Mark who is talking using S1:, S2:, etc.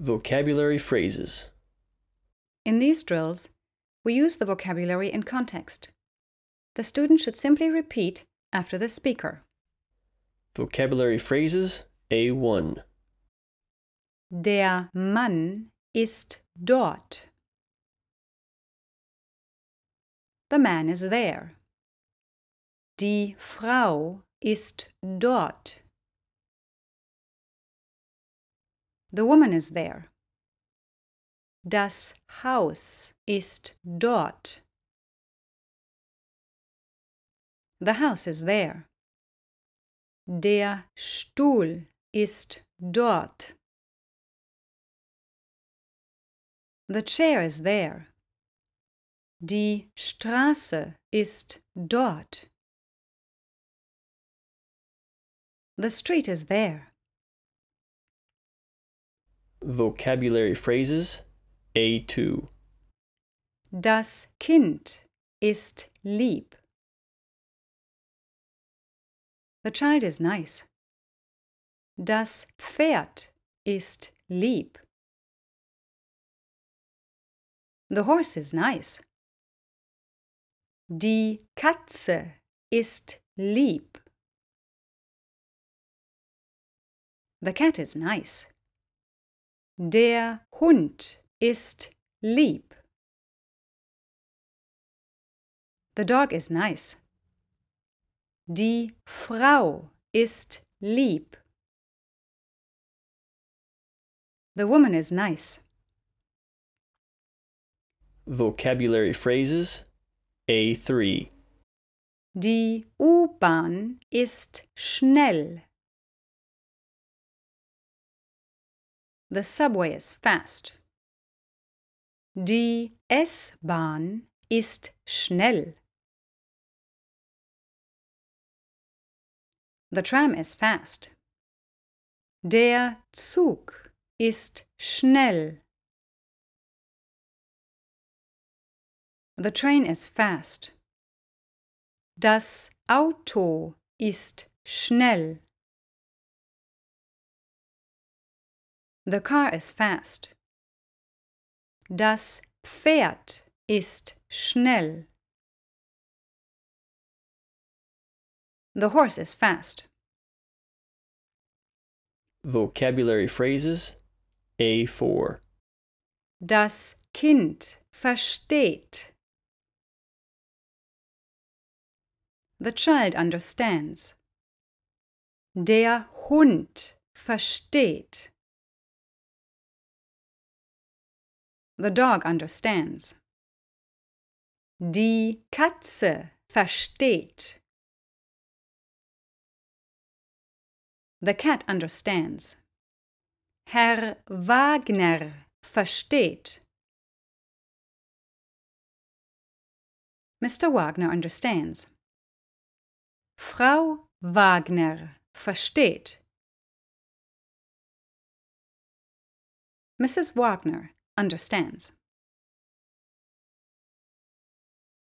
S1: Vocabulary phrases.
S2: In these drills, we use the vocabulary in context. The student should simply repeat after the speaker.
S1: Vocabulary phrases A1.
S2: Der Mann ist dort. The man is there. Die Frau ist dort. The woman is there. Das Haus ist dort. The house is there. Der Stuhl ist dort. The chair is there. Die Straße ist dort. The street is there.
S1: Vocabulary phrases A2.
S2: Das Kind ist lieb. The child is nice. Das Pferd ist lieb. The horse is nice. Die Katze ist lieb. The cat is nice. Der Hund ist lieb. The dog is nice. Die Frau ist lieb. The woman is nice.
S1: Vocabulary phrases A3.
S2: Die U-Bahn ist schnell. The subway is fast. Die S-Bahn ist schnell. The tram is fast. Der Zug ist schnell. The train is fast. Das Auto ist schnell. The car is fast. Das Pferd ist schnell. The horse is fast.
S1: Vocabulary phrases A4.
S2: Das Kind versteht. The child understands. Der Hund versteht. The dog understands. Die Katze versteht. The cat understands. Herr Wagner versteht. Mr. Wagner understands. Frau Wagner versteht. Mrs. Wagner understands.